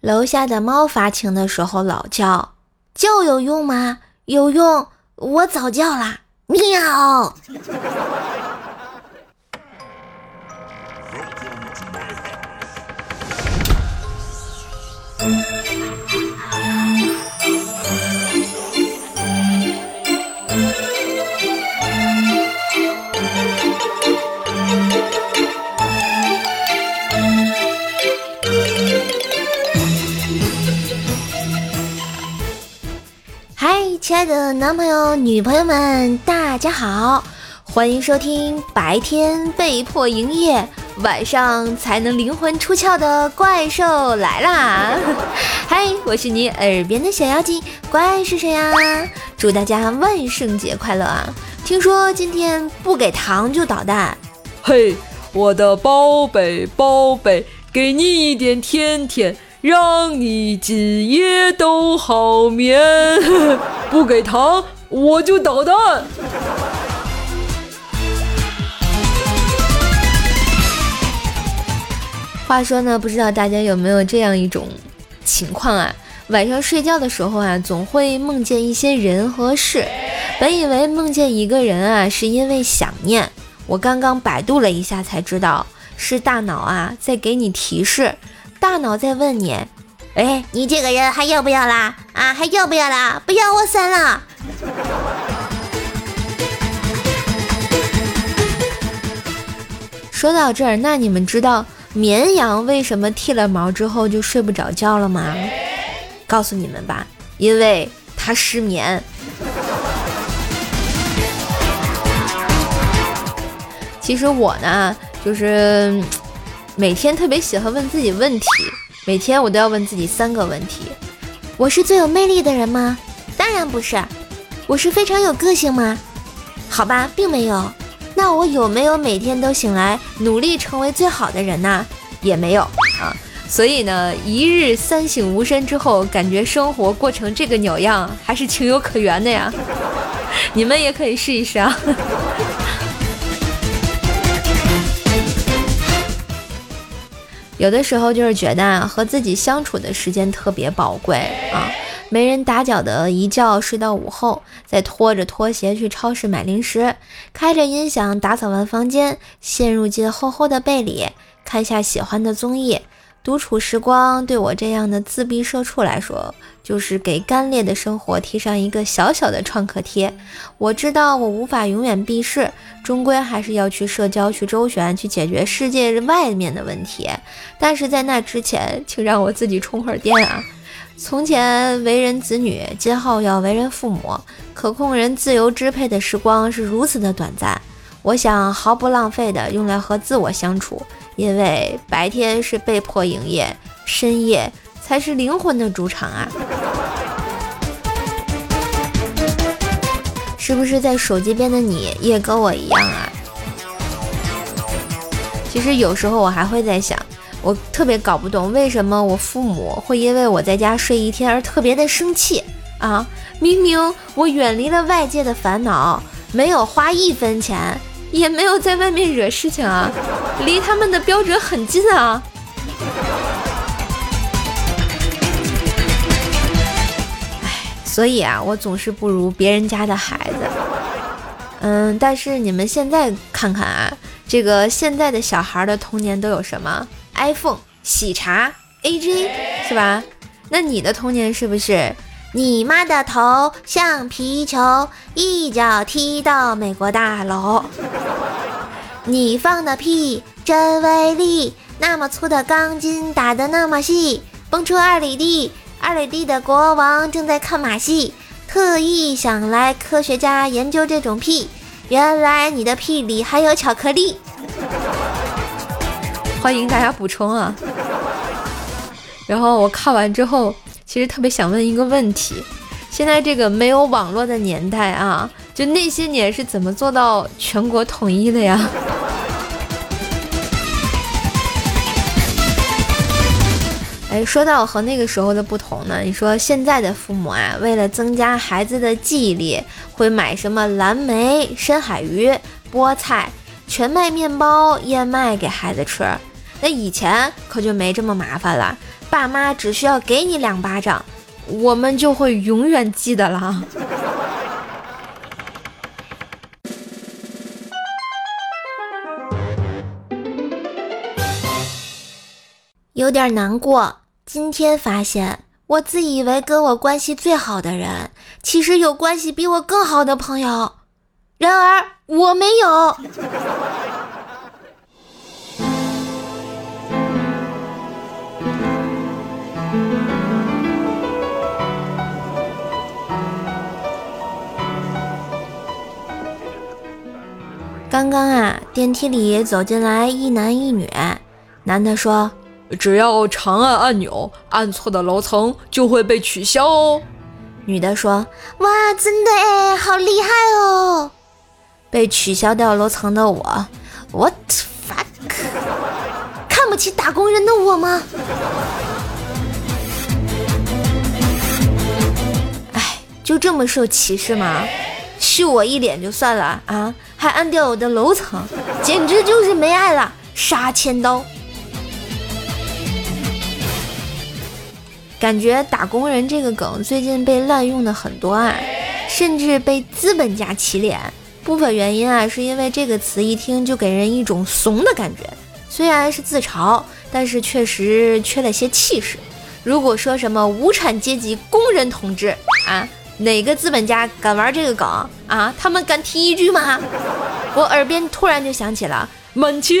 楼下的猫发情的时候老叫，叫有用吗？有用，我早叫啦，喵。亲爱的男朋友、女朋友们，大家好，欢迎收听白天被迫营业，晚上才能灵魂出窍的怪兽来啦！嗨，我是你耳边的小妖精，怪是谁呀？祝大家万圣节快乐啊！听说今天不给糖就捣蛋，嘿，我的宝贝宝贝，给你一点甜甜。让你今夜都好眠，不给糖我就捣蛋。话说呢，不知道大家有没有这样一种情况啊？晚上睡觉的时候啊，总会梦见一些人和事。本以为梦见一个人啊，是因为想念，我刚刚百度了一下才知道，是大脑啊在给你提示。大脑在问你：“哎，你这个人还要不要啦？啊，还要不要啦？不要我删了。”说到这儿，那你们知道绵羊为什么剃了毛之后就睡不着觉了吗？告诉你们吧，因为它失眠。其实我呢，就是。每天特别喜欢问自己问题，每天我都要问自己三个问题：我是最有魅力的人吗？当然不是。我是非常有个性吗？好吧，并没有。那我有没有每天都醒来努力成为最好的人呢？也没有啊。所以呢，一日三省吾身之后，感觉生活过成这个鸟样，还是情有可原的呀。你们也可以试一试啊。有的时候就是觉得啊，和自己相处的时间特别宝贵啊，没人打搅的一觉睡到午后，再拖着拖鞋去超市买零食，开着音响打扫完房间，陷入进厚厚的被里，看下喜欢的综艺。独处时光对我这样的自闭社畜来说，就是给干裂的生活贴上一个小小的创可贴。我知道我无法永远避世，终归还是要去社交、去周旋、去解决世界外面的问题。但是在那之前，请让我自己充会儿电啊！从前为人子女，今后要为人父母，可控人自由支配的时光是如此的短暂，我想毫不浪费的用来和自我相处。因为白天是被迫营业，深夜才是灵魂的主场啊！是不是在手机边的你也跟我一样啊？其实有时候我还会在想，我特别搞不懂为什么我父母会因为我在家睡一天而特别的生气啊！明明我远离了外界的烦恼，没有花一分钱。也没有在外面惹事情啊，离他们的标准很近啊。唉，所以啊，我总是不如别人家的孩子。嗯，但是你们现在看看啊，这个现在的小孩的童年都有什么？iPhone、喜茶、AJ，是吧？那你的童年是不是？你妈的头像皮球，一脚踢到美国大楼。你放的屁真威力，那么粗的钢筋打得那么细，蹦出二里地。二里地的国王正在看马戏，特意想来科学家研究这种屁。原来你的屁里还有巧克力。欢迎大家补充啊！然后我看完之后。其实特别想问一个问题：现在这个没有网络的年代啊，就那些年是怎么做到全国统一的呀？哎，说到和那个时候的不同呢，你说现在的父母啊，为了增加孩子的记忆力，会买什么蓝莓、深海鱼、菠菜、全麦面包、燕麦给孩子吃。那以前可就没这么麻烦了。爸妈只需要给你两巴掌，我们就会永远记得了。有点难过，今天发现我自以为跟我关系最好的人，其实有关系比我更好的朋友，然而我没有。刚刚啊，电梯里走进来一男一女。男的说：“只要长按按钮，按错的楼层就会被取消哦。”女的说：“哇，真的哎，好厉害哦！”被取消掉楼层的我，What fuck？看不起打工人的我吗？哎，就这么受歧视吗？秀我一脸就算了啊，还按掉我的楼层，简直就是没爱了！杀千刀！感觉打工人这个梗最近被滥用的很多啊，甚至被资本家起脸。部分原因啊，是因为这个词一听就给人一种怂的感觉，虽然是自嘲，但是确实缺了些气势。如果说什么无产阶级工人同志啊。哪个资本家敢玩这个梗啊？他们敢提一句吗？我耳边突然就响起了满腔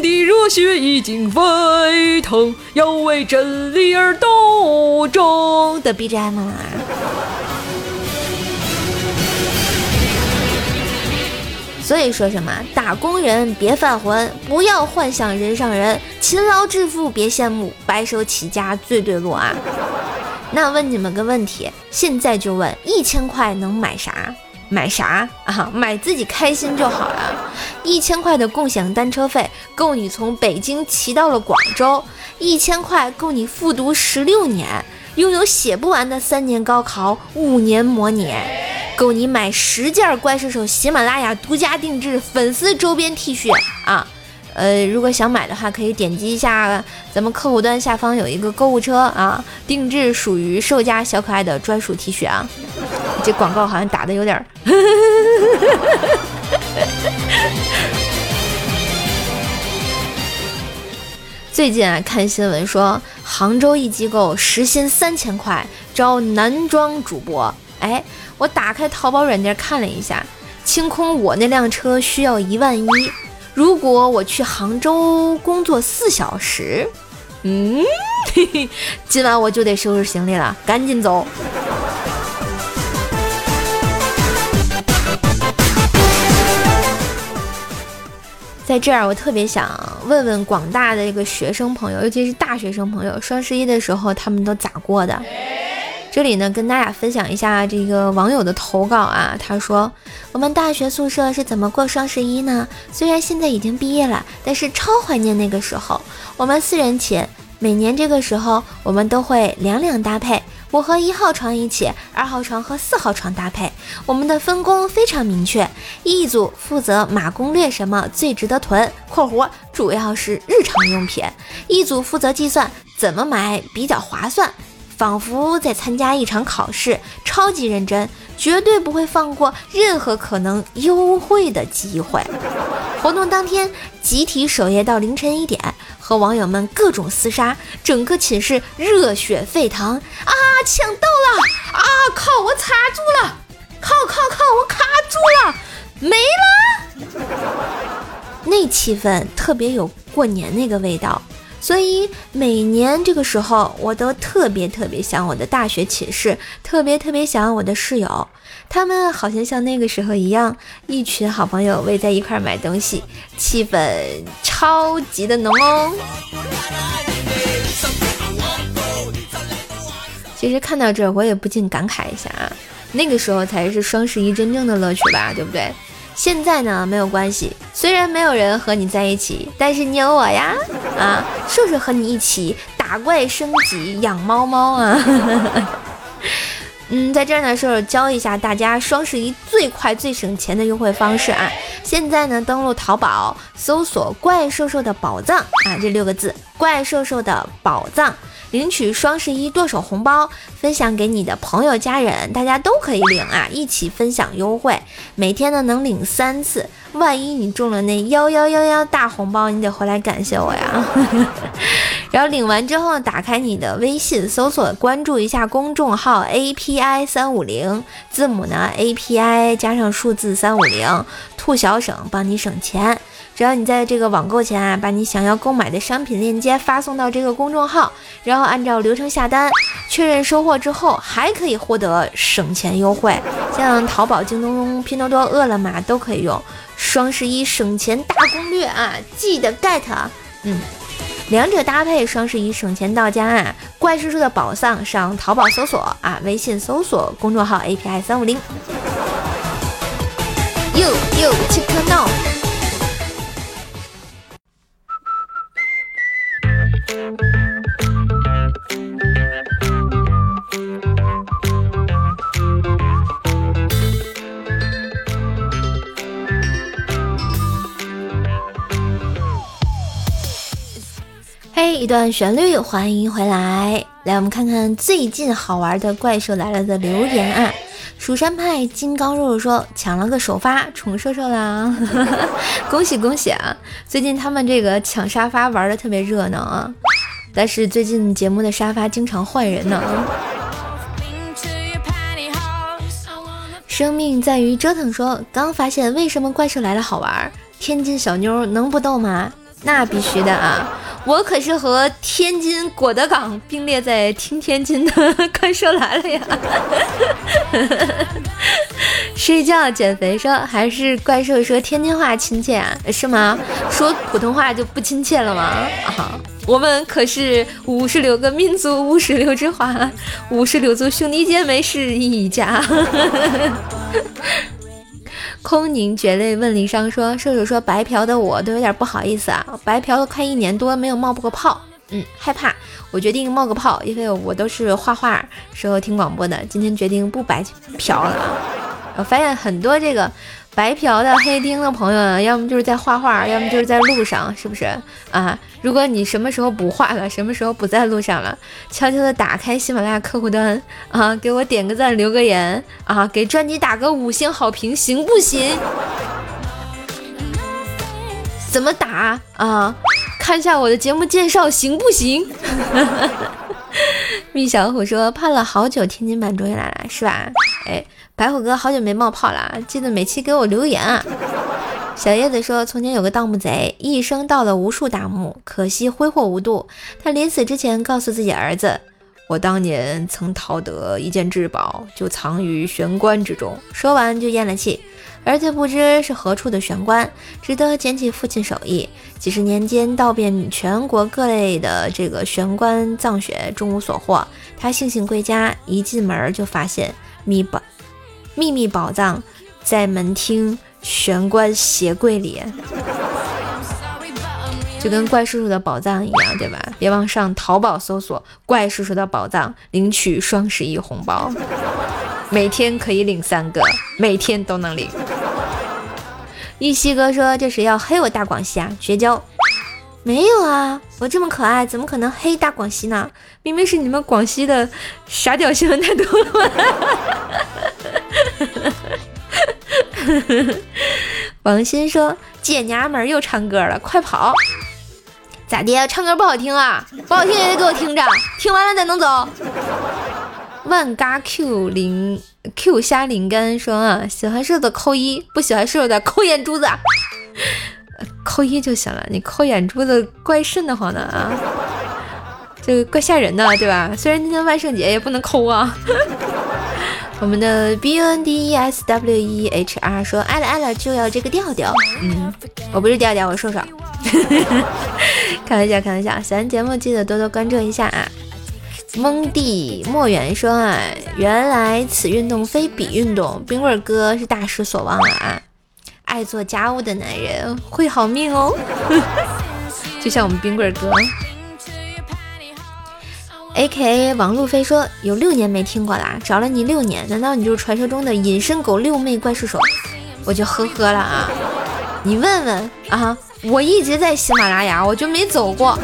的热血已经沸腾，要为真理而斗争的 BGM 啊。所以说什么打工人别犯浑，不要幻想人上人，勤劳致富别羡慕，白手起家最对路啊。那问你们个问题，现在就问，一千块能买啥？买啥啊？买自己开心就好了。一千块的共享单车费够你从北京骑到了广州，一千块够你复读十六年，拥有写不完的三年高考、五年模拟，够你买十件怪兽手喜马拉雅独家定制粉丝周边 T 恤啊。呃，如果想买的话，可以点击一下咱们客户端下方有一个购物车啊，定制属于售价小可爱的专属 T 恤啊。这广告好像打的有点。最近啊，看新闻说杭州一机构时薪三千块招男装主播。哎，我打开淘宝软件看了一下，清空我那辆车需要一万一。如果我去杭州工作四小时，嗯，嘿嘿，今晚我就得收拾行李了，赶紧走。在这儿，我特别想问问广大的这个学生朋友，尤其是大学生朋友，双十一的时候他们都咋过的？这里呢，跟大家分享一下这个网友的投稿啊。他说：“我们大学宿舍是怎么过双十一呢？虽然现在已经毕业了，但是超怀念那个时候。我们四人寝，每年这个时候我们都会两两搭配，我和一号床一起，二号床和四号床搭配。我们的分工非常明确，一组负责马攻略什么最值得囤（括弧主要是日常用品），一组负责计算怎么买比较划算。”仿佛在参加一场考试，超级认真，绝对不会放过任何可能优惠的机会。活动当天，集体守夜到凌晨一点，和网友们各种厮杀，整个寝室热血沸腾啊！抢到了啊！靠！我卡住了！靠靠靠！我卡住了！没了！那气氛特别有过年那个味道。所以每年这个时候，我都特别特别想我的大学寝室，特别特别想我的室友，他们好像像那个时候一样，一群好朋友围在一块买东西，气氛超级的浓哦。其实看到这，我也不禁感慨一下啊，那个时候才是双十一真正的乐趣吧，对不对？现在呢没有关系，虽然没有人和你在一起，但是你有我呀！啊，瘦瘦和你一起打怪升级养猫猫啊！嗯，在这儿呢，瘦瘦教一下大家双十一最快最省钱的优惠方式啊！现在呢，登录淘宝搜索“怪兽兽的宝藏”啊，这六个字“怪兽兽的宝藏”，领取双十一剁手红包，分享给你的朋友家人，大家都可以领啊，一起分享优惠。每天呢能领三次，万一你中了那幺幺幺幺大红包，你得回来感谢我呀。然后领完之后，打开你的微信，搜索关注一下公众号 API 三五零，字母呢 API 加上数字三五零，兔小省帮你省钱。只要你在这个网购前啊，把你想要购买的商品链接发送到这个公众号，然后按照流程下单，确认收货之后，还可以获得省钱优惠。像淘宝、京东、拼多多、饿了么都可以用双十一省钱大攻略啊，记得 get，嗯。两者搭配，双十一省钱到家啊！怪叔叔的宝藏，上淘宝搜索啊，微信搜索公众号 API 三五零。哟哟，切克闹。一段旋律，欢迎回来。来，我们看看最近好玩的怪兽来了的留言啊！蜀山派金刚肉肉说抢了个首发，宠兽兽啦！恭喜恭喜啊！最近他们这个抢沙发玩的特别热闹啊，但是最近节目的沙发经常换人呢。生命在于折腾说刚发现为什么怪兽来了好玩，天津小妞能不逗吗？那必须的啊！我可是和天津果德港并列在听天津的怪兽来了呀！睡觉减肥说还是怪兽说天津话亲切啊？是吗？说普通话就不亲切了吗？啊！我们可是五十六个民族，五十六枝花，五十六族兄弟姐妹是一家。空凝绝泪问离殇说：“射手说白嫖的我都有点不好意思啊，白嫖了快一年多没有冒过泡，嗯，害怕。我决定冒个泡，因为我都是画画时候听广播的，今天决定不白嫖了。我发现很多这个。”白嫖的黑丁的朋友，要么就是在画画，要么就是在路上，是不是啊？如果你什么时候不画了，什么时候不在路上了，悄悄的打开喜马拉雅客户端啊，给我点个赞，留个言啊，给专辑打个五星好评，行不行？怎么打啊？看一下我的节目介绍，行不行？蜜小虎说盼了好久，天津版终于来了，是吧？哎。白虎哥好久没冒泡了，记得每期给我留言啊！小叶子说，从前有个盗墓贼，一生盗了无数大墓，可惜挥霍无度。他临死之前告诉自己儿子：“我当年曾淘得一件至宝，就藏于玄关之中。”说完就咽了气。儿子不知是何处的玄关，只得捡起父亲手艺，几十年间盗遍全国各类的这个玄关藏穴，终无所获。他悻悻归家，一进门就发现密宝。秘密宝藏在门厅玄关鞋柜里，就跟怪叔叔的宝藏一样，对吧？别忘上淘宝搜索“怪叔叔的宝藏”，领取双十一红包，每天可以领三个，每天都能领。玉溪哥说：“这是要黑我大广西啊？绝交！没有啊，我这么可爱，怎么可能黑大广西呢？明明是你们广西的傻屌新闻太多了。” 王鑫说：“姐娘们又唱歌了，快跑！咋的？唱歌不好听啊？不好听也得给我听着，听完了才能走。”万嘎 Q 零 Q 虾灵干说：“啊，喜欢瘦的扣一，不喜欢瘦的扣眼珠子，扣一就行了。你扣眼珠子怪瘆得慌的啊，这怪吓人的，对吧？虽然今天万圣节也不能抠啊。”我们的 B N D E S W E H R 说爱了爱了就要这个调调，嗯，我不是调调，我瘦瘦，开玩笑开玩笑，喜欢节目记得多多关注一下啊。蒙蒂莫远说啊，原来此运动非彼运动，冰棍哥是大失所望了啊。爱做家务的男人会好命哦，就像我们冰棍哥。A K A 王路飞说有六年没听过啦，找了你六年，难道你就是传说中的隐身狗六妹怪兽手？我就呵呵了啊！你问问啊，我一直在喜马拉雅，我就没走过，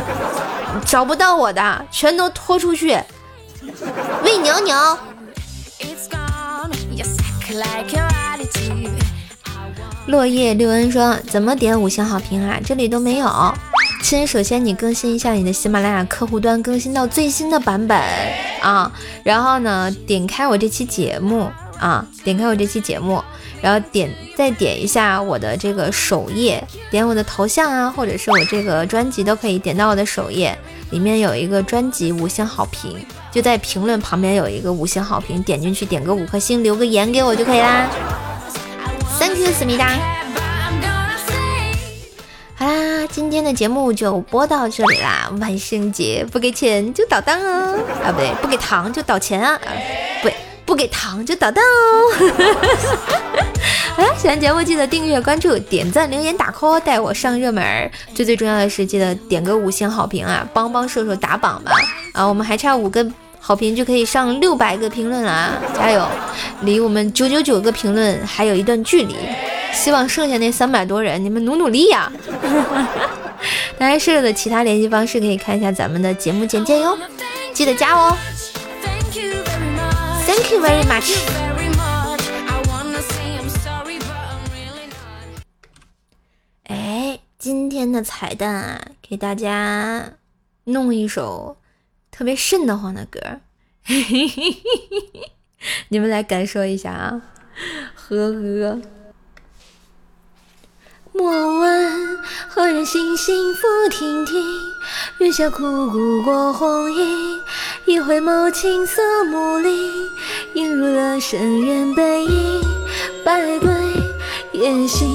找不到我的，全都拖出去喂牛牛。落叶六恩说：“怎么点五星好评啊？这里都没有。亲，首先你更新一下你的喜马拉雅客户端，更新到最新的版本啊。然后呢，点开我这期节目啊，点开我这期节目，然后点再点一下我的这个首页，点我的头像啊，或者是我这个专辑都可以点到我的首页，里面有一个专辑五星好评，就在评论旁边有一个五星好评，点进去点个五颗星，留个言给我就可以啦。” Thank you，思密达。今天的节目就播到这里啦。万圣节不给钱就捣蛋哦，啊不对，不给糖就捣钱啊，啊不对不给糖就捣蛋哦。好啦，喜欢节目记得订阅、关注、点赞、留言、打 call，带我上热门。最最重要的是，记得点个五星好评啊，帮帮射手打榜吧。啊，我们还差五个。好评就可以上六百个评论了啊！加油，离我们九九九个评论还有一段距离。希望剩下那三百多人，你们努努力呀！当然，舍友的其他联系方式可以看一下咱们的节目简介哟，记得加哦。Thank you very much。哎，今天的彩蛋啊，给大家弄一首。特别瘆得慌的歌，你们来感受一下啊！呵呵。莫问何人心心复亭亭，月下枯骨过红衣。一回眸青色幕里，映入了深渊背影。百归雁行，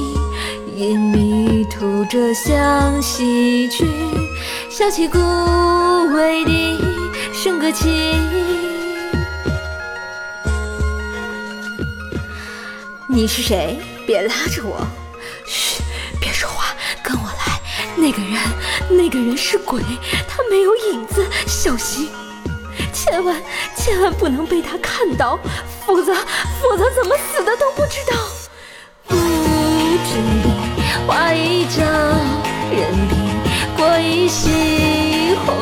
隐秘途者向西去。小起孤为笛，笙歌起。你是谁？别拉着我！嘘，别说话，跟我来。那个人，那个人是鬼，他没有影子，小心，千万千万不能被他看到，否则否则怎么死的都不知道。不知你画一张人皮。过一袭红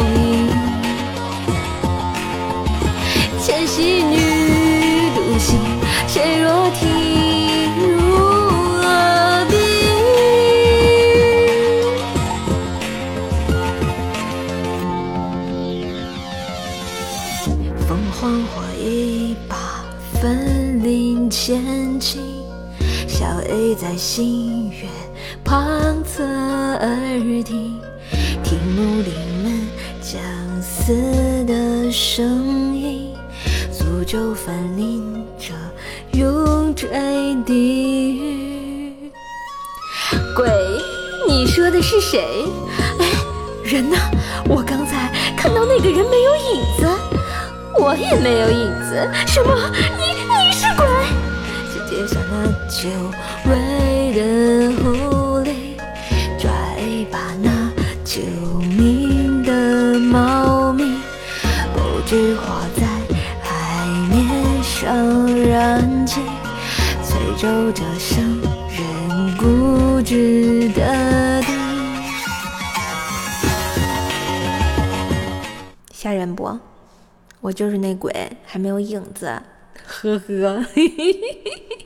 凤凰花一把，分林千顷，小 A 在星月旁侧耳听。听木林们相思的声音，诅咒翻林者永坠地狱。鬼，你说的是谁？哎，人呢？我刚才看到那个人没有影子，我也没有影子。什么？你你是鬼？世界上那久违的狐狸。抓一把那救命的猫咪，不知花在海面上燃起，催奏着生人固执的笛。吓人不？我就是内鬼，还没有影子。呵呵。